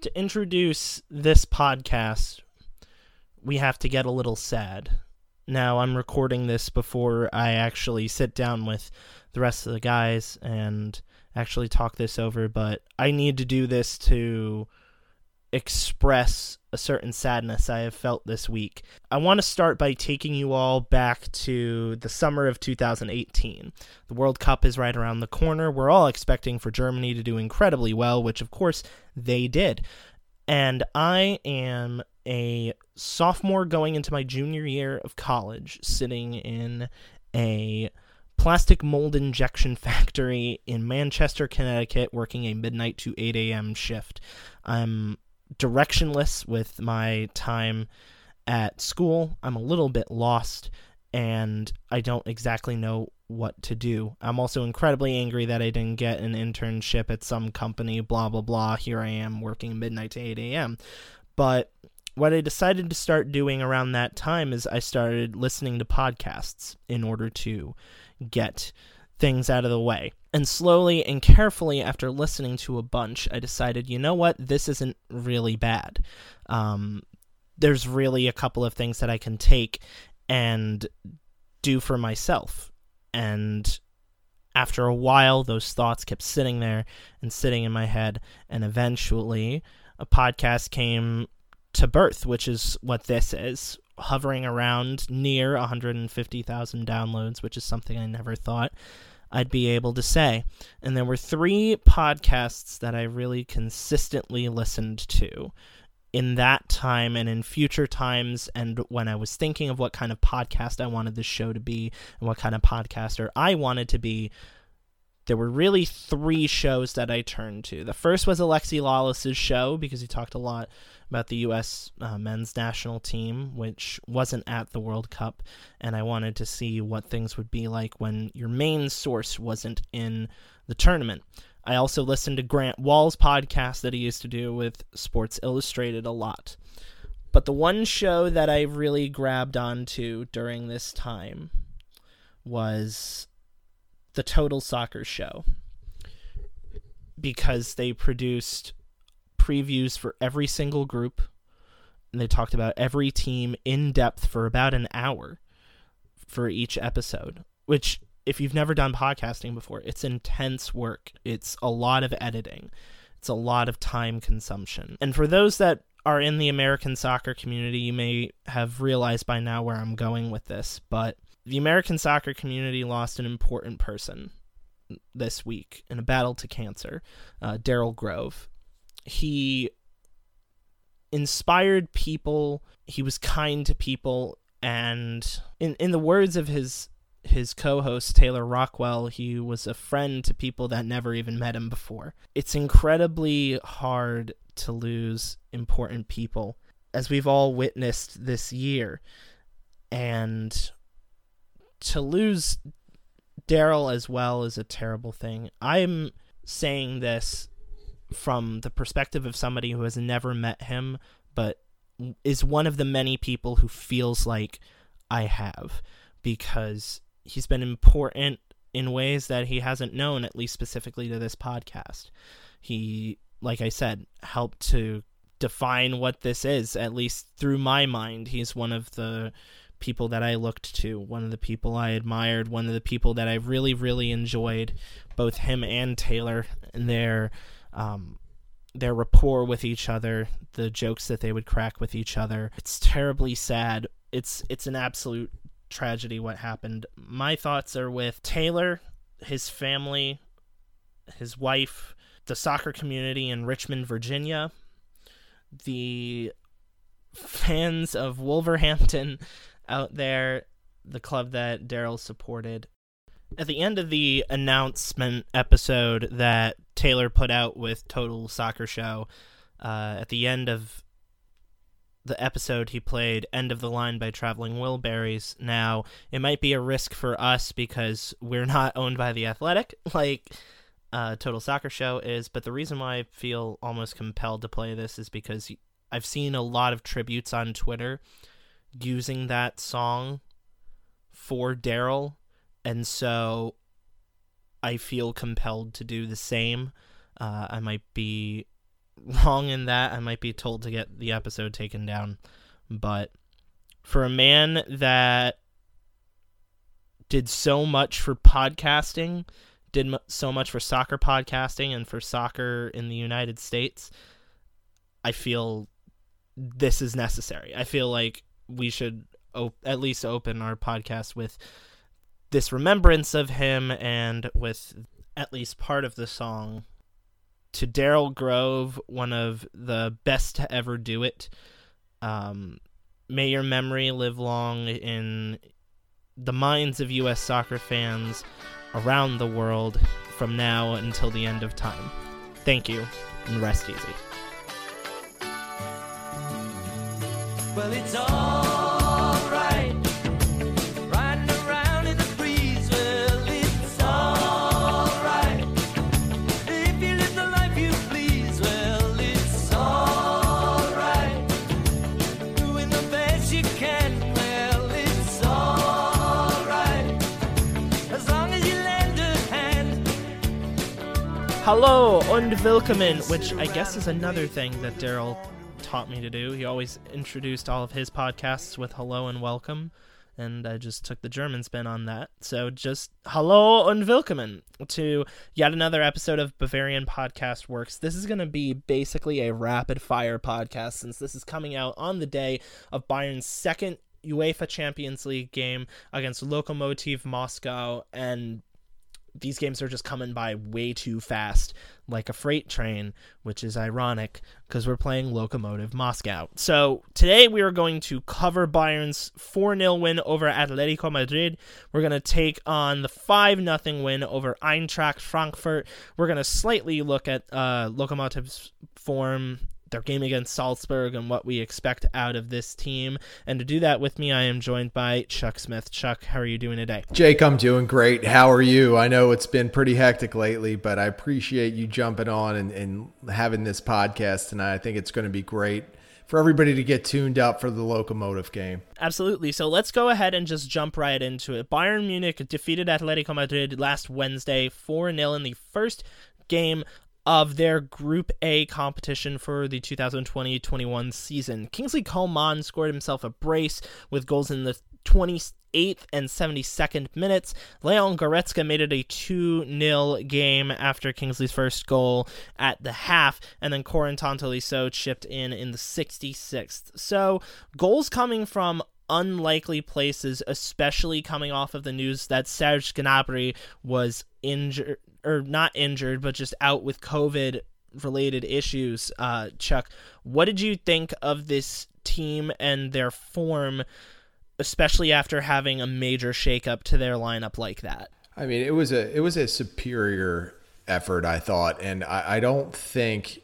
to introduce this podcast, we have to get a little sad. Now, I'm recording this before I actually sit down with the rest of the guys and actually talk this over, but I need to do this to express a certain sadness I have felt this week. I want to start by taking you all back to the summer of 2018. The World Cup is right around the corner. We're all expecting for Germany to do incredibly well, which of course they did. And I am a sophomore going into my junior year of college, sitting in a plastic mold injection factory in Manchester, Connecticut, working a midnight to 8 a.m. shift. I'm directionless with my time at school. I'm a little bit lost and I don't exactly know what to do. I'm also incredibly angry that I didn't get an internship at some company, blah, blah, blah. Here I am working midnight to 8 a.m. But what I decided to start doing around that time is I started listening to podcasts in order to get things out of the way. And slowly and carefully, after listening to a bunch, I decided, you know what, this isn't really bad. Um, there's really a couple of things that I can take and do for myself. And after a while, those thoughts kept sitting there and sitting in my head. And eventually, a podcast came to birth, which is what this is, hovering around near 150,000 downloads, which is something I never thought I'd be able to say. And there were three podcasts that I really consistently listened to in that time and in future times and when I was thinking of what kind of podcast I wanted this show to be and what kind of podcaster I wanted to be there were really three shows that I turned to. The first was Alexi Lalas's show because he talked a lot about the U.S. Uh, men's national team, which wasn't at the World Cup, and I wanted to see what things would be like when your main source wasn't in the tournament. I also listened to Grant Wahl's podcast that he used to do with Sports Illustrated a lot. But the one show that I really grabbed onto during this time was the Total Soccer Show because they produced previews for every single group and they talked about every team in depth for about an hour for each episode, which if you've never done podcasting before, it's intense work. It's a lot of editing. It's a lot of time consumption. And for those that are in the American soccer community, you may have realized by now where I'm going with this, but the American soccer community lost an important person this week in a battle to cancer, uh, Daryl Grove. He inspired people. He was kind to people, and in in the words of his his co-host Taylor Rockwell, he was a friend to people that never even met him before. It's incredibly hard to lose important people, as we've all witnessed this year, and to lose Daryl as well is a terrible thing. I'm saying this from the perspective of somebody who has never met him, but is one of the many people who feels like I have because he's been important in ways that he hasn't known, at least specifically to this podcast. He, like I said, helped to define what this is, at least through my mind. He's one of the people that I looked to, one of the people I admired, one of the people that I really, really enjoyed, both him and Taylor and their um, their rapport with each other, the jokes that they would crack with each other. It's terribly sad. It's it's an absolute tragedy what happened. My thoughts are with Taylor, his family, his wife, the soccer community in Richmond, Virginia, the fans of Wolverhampton out there, the club that Daryl supported. At the end of the announcement episode that Taylor put out with Total Soccer Show, uh, at the end of the episode, he played End of the Line by Traveling Wilburys. Now, it might be a risk for us because we're not owned by The Athletic, like uh, Total Soccer Show is, but the reason why I feel almost compelled to play this is because I've seen a lot of tributes on Twitter using that song for Daryl, and so I feel compelled to do the same. Uh, I might be wrong in that, I might be told to get the episode taken down. But for a man that did so much for podcasting, did so much for soccer podcasting and for soccer in the United States, I feel this is necessary. I feel like we should op- at least open our podcast with this remembrance of him and with at least part of the song to Daryl Grove, one of the best to ever do it. Um, may your memory live long in the minds of U.S. soccer fans around the world from now until the end of time. Thank you, and rest easy. Well, Hello und willkommen, which I guess is another thing that Daryl taught me to do. He always introduced all of his podcasts with hello and welcome, and I just took the German spin on that. So just hello und willkommen to yet another episode of Bavarian Podcast Works. This is going to be basically a rapid fire podcast since this is coming out on the day of Bayern's second UEFA Champions League game against Lokomotiv Moscow and these games are just coming by way too fast, like a freight train, which is ironic because we're playing Lokomotiv Moscow. So today we are going to cover Bayern's 4 0 win over Atletico Madrid. We're going to take on the 5 0 win over Eintracht Frankfurt. We're going to slightly look at uh, Lokomotiv's form their game against Salzburg and what we expect out of this team. And to do that with me, I am joined by Chuck Smith. Chuck, how are you doing today? Jake, I'm doing great. How are you? I know it's been pretty hectic lately, but I appreciate you jumping on and, and having this podcast tonight. I think it's going to be great for everybody to get tuned up for the locomotive game. Absolutely. So let's go ahead and just jump right into it. Bayern Munich defeated Atletico Madrid last Wednesday 4 0 in the first game of their Group A competition for the 2020-21 season. Kingsley Coman scored himself a brace with goals in the 28th and 72nd minutes. Leon Goretzka made it a 2-0 game after Kingsley's first goal at the half, and then Corentin Tolisso chipped in in the 66th. So, goals coming from unlikely places, especially coming off of the news that Serge Gnabry was injured or not injured, but just out with COVID related issues. Uh, Chuck, what did you think of this team and their form, especially after having a major shakeup to their lineup like that? I mean, it was a it was a superior effort, I thought, and I, I don't think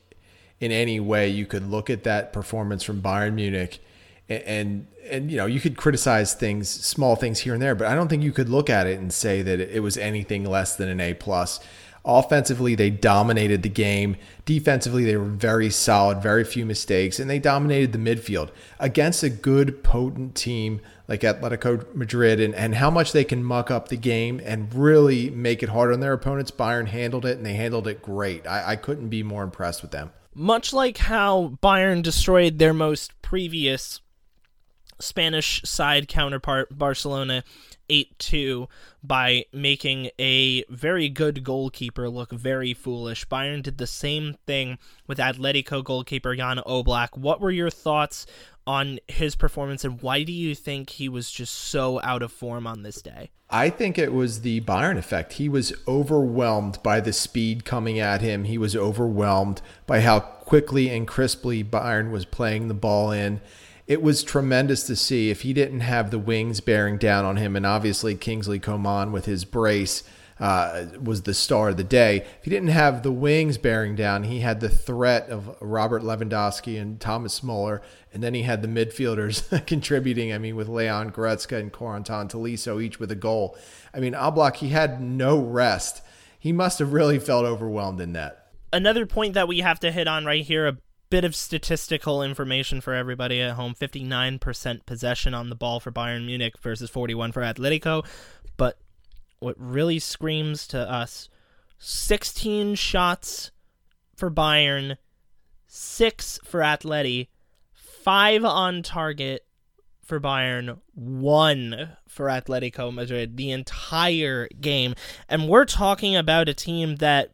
in any way you could look at that performance from Bayern Munich and, and you know you could criticize things small things here and there but i don't think you could look at it and say that it was anything less than an a plus. Offensively they dominated the game. Defensively they were very solid very few mistakes and they dominated the midfield. Against a good potent team like atletico madrid and, and how much they can muck up the game and really make it hard on their opponents bayern handled it and they handled it great. I, I couldn't be more impressed with them. Much like how bayern destroyed their most previous Spanish side counterpart Barcelona 8 2 by making a very good goalkeeper look very foolish. Bayern did the same thing with Atletico goalkeeper Jan Oblak. What were your thoughts on his performance and why do you think he was just so out of form on this day? I think it was the Bayern effect. He was overwhelmed by the speed coming at him. He was overwhelmed by how quickly and crisply Bayern was playing the ball in it was tremendous to see if he didn't have the wings bearing down on him, and obviously Kingsley Coman with his brace uh, was the star of the day. If he didn't have the wings bearing down, he had the threat of Robert Lewandowski and Thomas Muller, and then he had the midfielders contributing. I mean, with Leon Goretzka and Corentin Tolisso each with a goal. I mean, Oblak, he had no rest. He must have really felt overwhelmed in that. Another point that we have to hit on right here bit of statistical information for everybody at home 59% possession on the ball for Bayern Munich versus 41 for Atletico. But what really screams to us 16 shots for Bayern, six for Atleti, five on target for Bayern, one for Atletico Madrid the entire game. And we're talking about a team that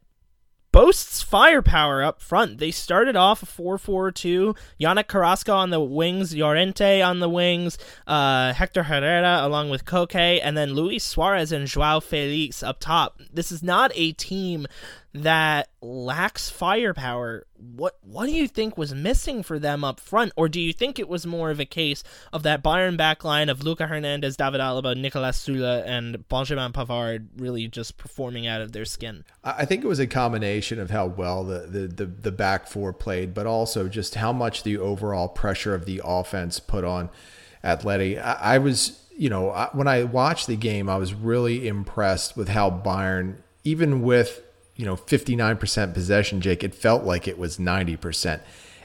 boasts firepower up front. They started off 4-4-2. Yannick Carrasco on the wings, Llorente on the wings, uh, Hector Herrera along with Koke, and then Luis Suarez and Joao Felix up top. This is not a team that lacks firepower. What what do you think was missing for them up front, or do you think it was more of a case of that Bayern backline of Luca Hernandez, David Alaba, Nicolas Süle, and Benjamin Pavard really just performing out of their skin? I think it was a combination of how well the the the, the back four played, but also just how much the overall pressure of the offense put on Atleti. I, I was you know, when I watched the game, I was really impressed with how Bayern, even with you know 59% possession, Jake, it felt like it was 90%.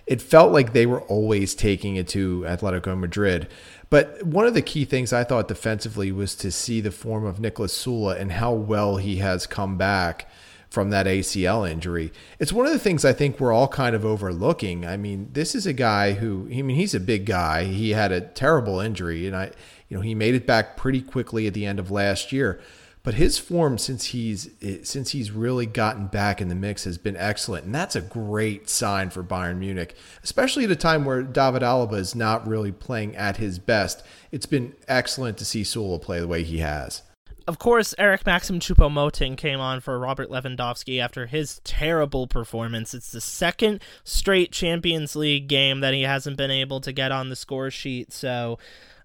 It felt like they were always taking it to Atletico Madrid. But one of the key things I thought defensively was to see the form of Nicolas Süle and how well he has come back from that ACL injury. It's one of the things I think we're all kind of overlooking. I mean, this is a guy who I mean, he's a big guy. He had a terrible injury and I you know, he made it back pretty quickly at the end of last year. But his form since he's eh, since he's really gotten back in the mix has been excellent, and that's a great sign for Bayern Munich, especially at a time where David Alaba is not really playing at his best. It's been excellent to see Süle play the way he has. Of course, Eric Maxim Choupo-Moting came on for Robert Lewandowski after his terrible performance. It's the second straight Champions League game that he hasn't been able to get on the score sheet, so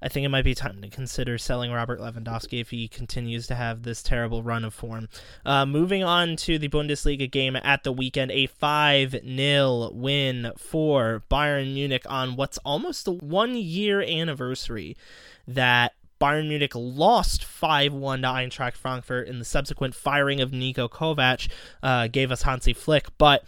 I think it might be time to consider selling Robert Lewandowski if he continues to have this terrible run of form. Uh, moving on to the Bundesliga game at the weekend, a 5 0 win for Bayern Munich on what's almost the one year anniversary that Bayern Munich lost 5 1 to Eintracht Frankfurt in the subsequent firing of Niko Kovac, uh, gave us Hansi Flick. But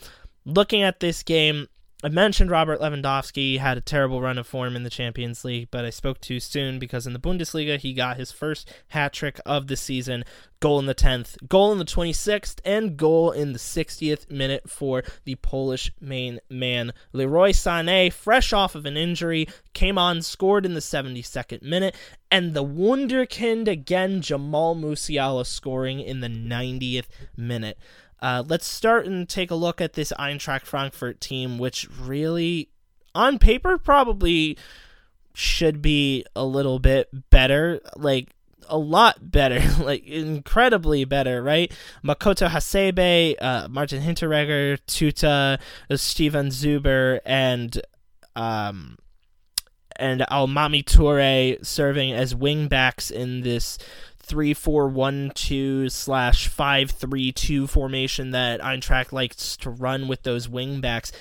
looking at this game, I mentioned Robert Lewandowski had a terrible run of form in the Champions League, but I spoke too soon because in the Bundesliga he got his first hat trick of the season, goal in the 10th, goal in the 26th, and goal in the 60th minute for the Polish main man. Leroy Sané, fresh off of an injury, came on, scored in the 72nd minute, and the Wunderkind again, Jamal Musiala scoring in the 90th minute. Uh, let's start and take a look at this Eintracht Frankfurt team, which really, on paper, probably should be a little bit better. Like, a lot better, like incredibly better, right? Makoto Hasebe, uh, Martin Hinteregger, Tuta, uh, Steven Zuber, and um, and Almamy Toure serving as wingbacks in this three four one two slash five three two formation that Eintracht likes to run with those wingbacks.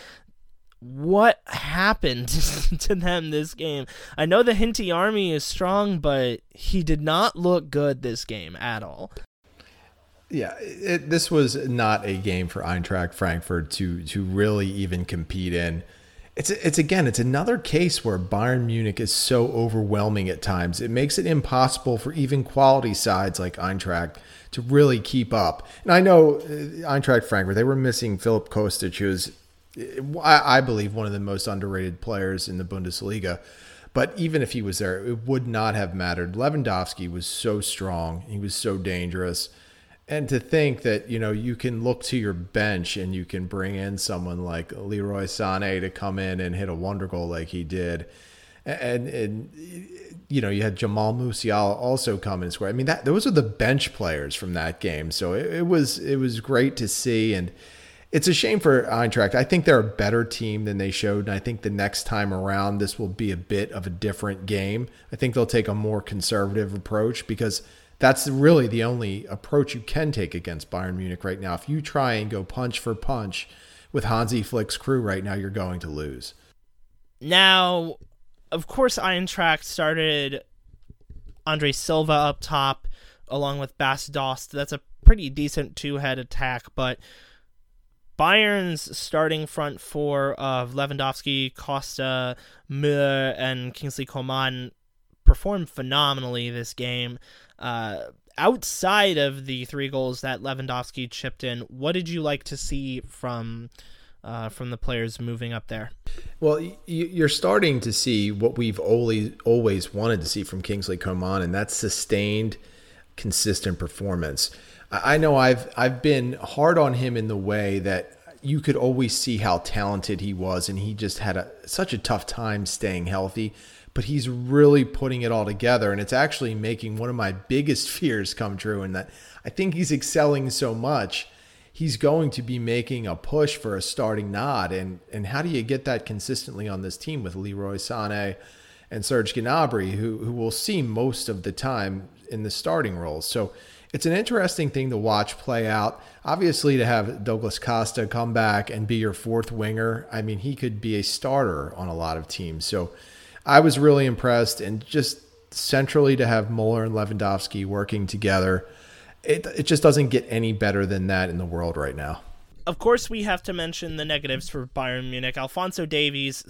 What happened to them this game? I know the Hinty army is strong, but he did not look good this game at all. Yeah, it, this was not a game for Eintracht Frankfurt to to really even compete in it's it's again it's another case where Bayern Munich is so overwhelming at times. It makes it impossible for even quality sides like Eintracht to really keep up. And I know uh, Eintracht Frankfurt they were missing Filip Kostic, who's I believe one of the most underrated players in the Bundesliga. But even if he was there, it would not have mattered. Lewandowski was so strong. He was so dangerous and to think that you know you can look to your bench and you can bring in someone like Leroy Sané to come in and hit a wonder goal like he did, and and you know you had Jamal Musiala also come and score. I mean that those are the bench players from that game. So it, it was it was great to see, and it's a shame for Eintracht. I think they're a better team than they showed, and I think the next time around this will be a bit of a different game. I think they'll take a more conservative approach because that's really the only approach you can take against Bayern Munich right now. If you try and go punch for punch with Hansi Flick's crew right now, you're going to lose. Now, of course, Eintracht started Andre Silva up top along with Bas Dost. That's a pretty decent two head attack, but Bayern's starting front four of Lewandowski, Costa, Müller, and Kingsley Coman performed phenomenally this game. Uh, outside of the three goals that Lewandowski chipped in, what did you like to see from uh, from the players moving up there. Well, you're starting to see what we've always always wanted to see from Kingsley Coman, and that's sustained, consistent performance. I know I've I've been hard on him in the way that you could always see how talented he was, and he just had a, such a tough time staying healthy. But he's really putting it all together, and it's actually making one of my biggest fears come true. In that I think he's excelling so much he's going to be making a push for a starting nod. And and how do you get that consistently on this team with Leroy Sané and Serge Gnabry, who who will see most of the time in the starting roles? So it's an interesting thing to watch play out. Obviously, to have Douglas Costa come back and be your fourth winger, I mean, he could be a starter on a lot of teams. So I was really impressed, and just centrally to have Muller and Lewandowski working together it it just doesn't get any better than that in the world right now. Of course, we have to mention the negatives for Bayern Munich. Alphonso Davies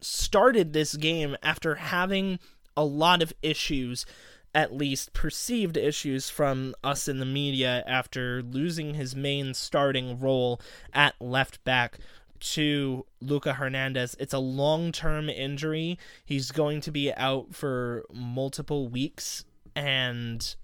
started this game after having a lot of issues, at least perceived issues from us in the media after losing his main starting role at left back to Luca Hernandez. It's a long term injury. He's going to be out for multiple weeks, and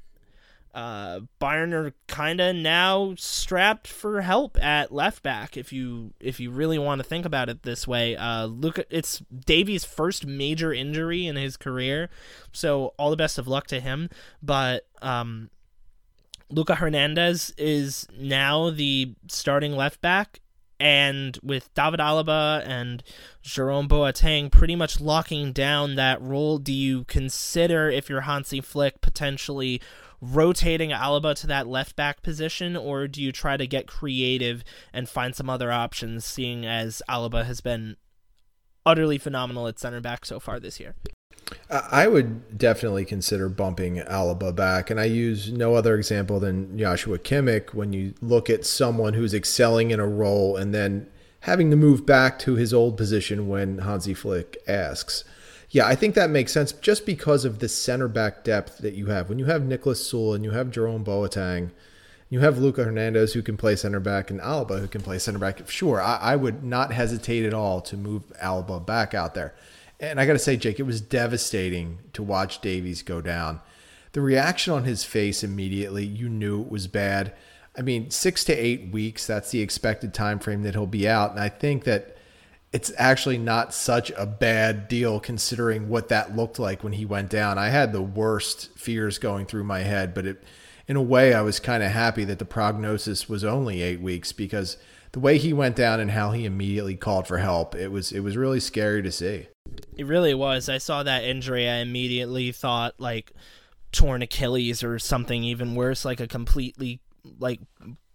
uh, Bayern are kind of now strapped for help at left back. If you if you really want to think about it this way, uh, look, it's Davy's first major injury in his career, so all the best of luck to him. But um, Luca Hernandez is now the starting left back, and with David Alaba and Jerome Boateng pretty much locking down that role, do you consider if you're Hansi Flick potentially rotating Alaba to that left back position, or do you try to get creative and find some other options, seeing as Alaba has been utterly phenomenal at center back so far this year? I would definitely consider bumping Alaba back, and I use no other example than Joshua Kimmich when you look at someone who's excelling in a role and then having to move back to his old position when Hansi Flick asks. Yeah, I think that makes sense just because of the center back depth that you have. When you have Nicholas Süle and you have Jerome Boateng, you have Luca Hernandez who can play center back and Alaba who can play center back. Sure, I, I would not hesitate at all to move Alaba back out there. And I got to say, Jake, it was devastating to watch Davies go down. The reaction on his face immediately, you knew it was bad. I mean, six to eight weeks, that's the expected time frame that he'll be out. And I think that it's actually not such a bad deal considering what that looked like when he went down. I had the worst fears going through my head, but it, in a way, I was kind of happy that the prognosis was only eight weeks because the way he went down and how he immediately called for help, it was it was really scary to see. It really was. I saw that injury. I immediately thought like torn Achilles or something even worse, like a completely like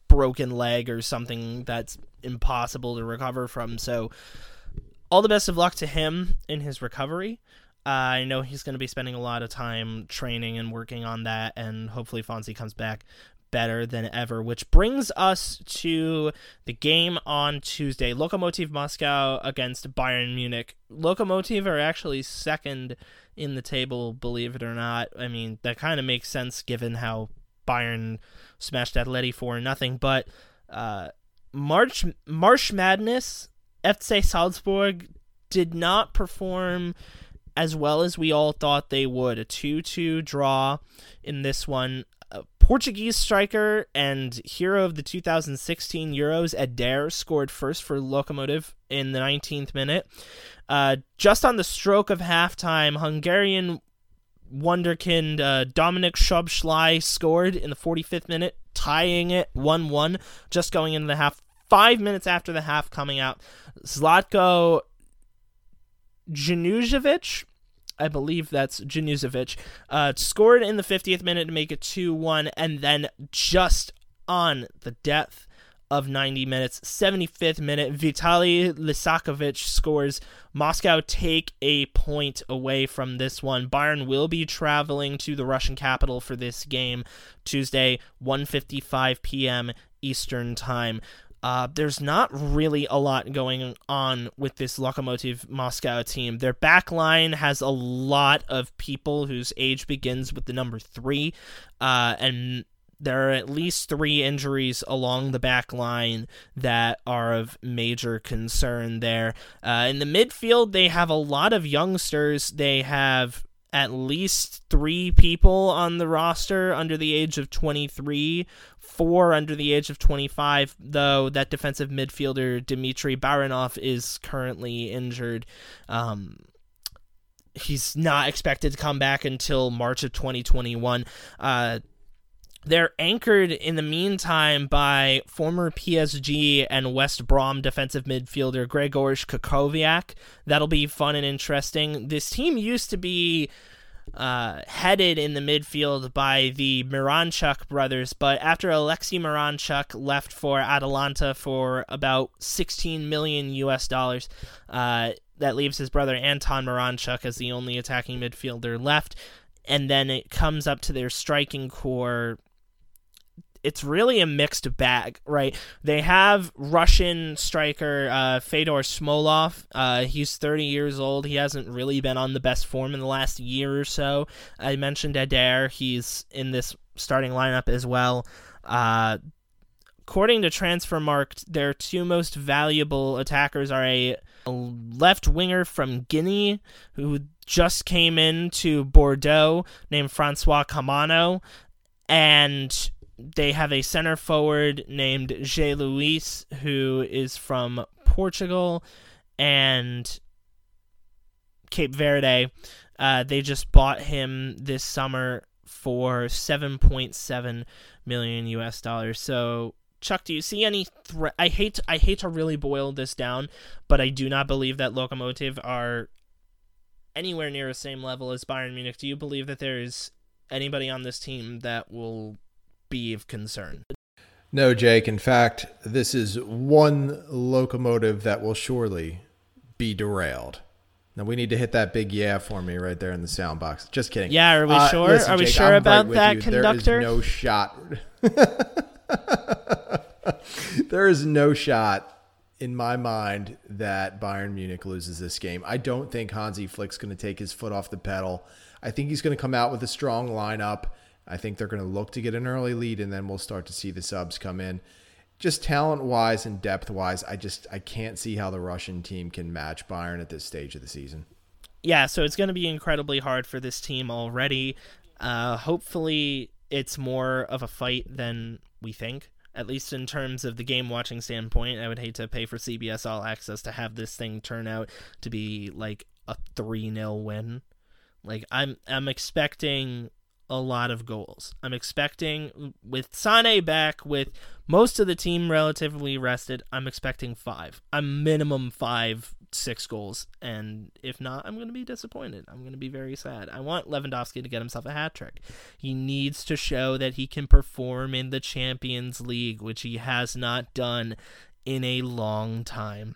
broken leg or something that's impossible to recover from. So all the best of luck to him in his recovery. Uh, I know he's going to be spending a lot of time training and working on that, and hopefully Fonzie comes back better than ever. Which brings us to the game on Tuesday: Lokomotiv Moscow against Bayern Munich. Lokomotiv are actually second in the table, believe it or not. I mean, that kind of makes sense given how Bayern smashed Atleti for nothing. But uh, March March Madness FC Salzburg did not perform as well as we all thought they would. A 2 2 draw in this one. A Portuguese striker and hero of the 2016 Euros, Eder, scored first for Lokomotiv in the 19th minute. Uh, just on the stroke of halftime, Hungarian wonderkind uh, Dominik Szoboszlai scored in the 45th minute, tying it 1 1, just going into the half five minutes after the half coming out, Zlatko Januzovic, I believe that's Januzovic, uh, scored in the 50th minute to make it 2 1, and then just on the depth of 90 minutes, 75th minute, Vitaly Lisakovich scores. Moscow take a point away from this one. Bayern will be traveling to the Russian capital for this game Tuesday, 1:55 p.m. Eastern Time. Uh, there's not really a lot going on with this Lokomotiv Moscow team. Their back line has a lot of people whose age begins with the number three, uh, and there are at least three injuries along the back line that are of major concern there. Uh, in the midfield, they have a lot of youngsters. They have at least three people on the roster under the age of 23, four under the age of 25, though that defensive midfielder Dmitri Barinov is currently injured. Um, he's not expected to come back until March of 2021. Uh, they're anchored in the meantime by former PSG and West Brom defensive midfielder Grzegorz Krychowiak. That'll be fun and interesting. This team used to be uh, headed in the midfield by the Miranchuk brothers, but after Alexei Miranchuk left for Atalanta for about 16 million US dollars, uh, that leaves his brother Anton Miranchuk as the only attacking midfielder left. And then it comes up to their striking core it's really a mixed bag, right? They have Russian striker uh, Fedor Smolov. Uh, he's 30 years old. He hasn't really been on the best form in the last year or so. I mentioned Eder. He's in this starting lineup as well. Uh, according to Transfermarkt, their two most valuable attackers are a, left winger from Guinea who just came in to Bordeaux named Francois Kamano and they have a center forward named Zé Luís, who is from Portugal and Cape Verde. Uh, they just bought him this summer for 7.7 million US dollars. So, Chuck, do you see any threat? I hate I hate to really boil this down, but I do not believe that Lokomotiv are anywhere near the same level as Bayern Munich. Do you believe that there is anybody on this team that will be of concern. No, Jake. In fact, this is one locomotive that will surely be derailed. Now we need to hit that big yeah for me right there in the sound box. Just kidding. Yeah, are we uh, sure? Listen, are we Jake, sure I'm about right that you. conductor? There is no shot. there is no shot in my mind that Bayern Munich loses this game. I don't think Hansi Flick's going to take his foot off the pedal. I think he's going to come out with a strong lineup. I think they're going to look to get an early lead, and then we'll start to see the subs come in. Just talent wise and depth wise, I just I can't see how the Russian team can match Bayern at this stage of the season. Yeah, so it's going to be incredibly hard for this team already. Uh, hopefully, it's more of a fight than we think. At least in terms of the game watching standpoint, I would hate to pay for CBS All Access to have this thing turn out to be like a 3 0 win. Like I'm I'm expecting a lot of goals. I'm expecting with Sane back, with most of the team relatively rested, I'm expecting five. I'm minimum five, six goals. And if not, I'm going to be disappointed. I'm going to be very sad. I want Lewandowski to get himself a hat trick. He needs to show that he can perform in the Champions League, which he has not done in a long time.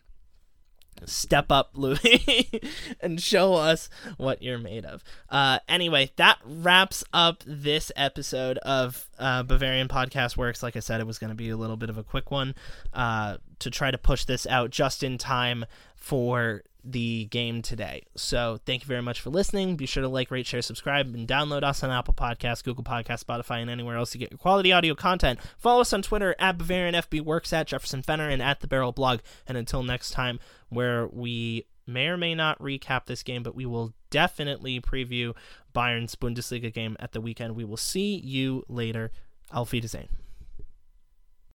Step up, Louis, and show us what you're made of. Uh, anyway, that wraps up this episode of uh, Bavarian Podcast Works. Like I said, it was going to be a little bit of a quick one uh, to try to push this out just in time for the game today. So thank you very much for listening. Be sure to like, rate, share, subscribe, and download us on Apple Podcasts, Google Podcasts, Spotify, and anywhere else you get your quality audio content. Follow us on Twitter at Bavarian FB Works at Jefferson Fenner and at the Barrel Blog. And until next time, where we may or may not recap this game, but we will definitely preview Bayern's Bundesliga game at the weekend. We will see you later. Auf Wiedersehen.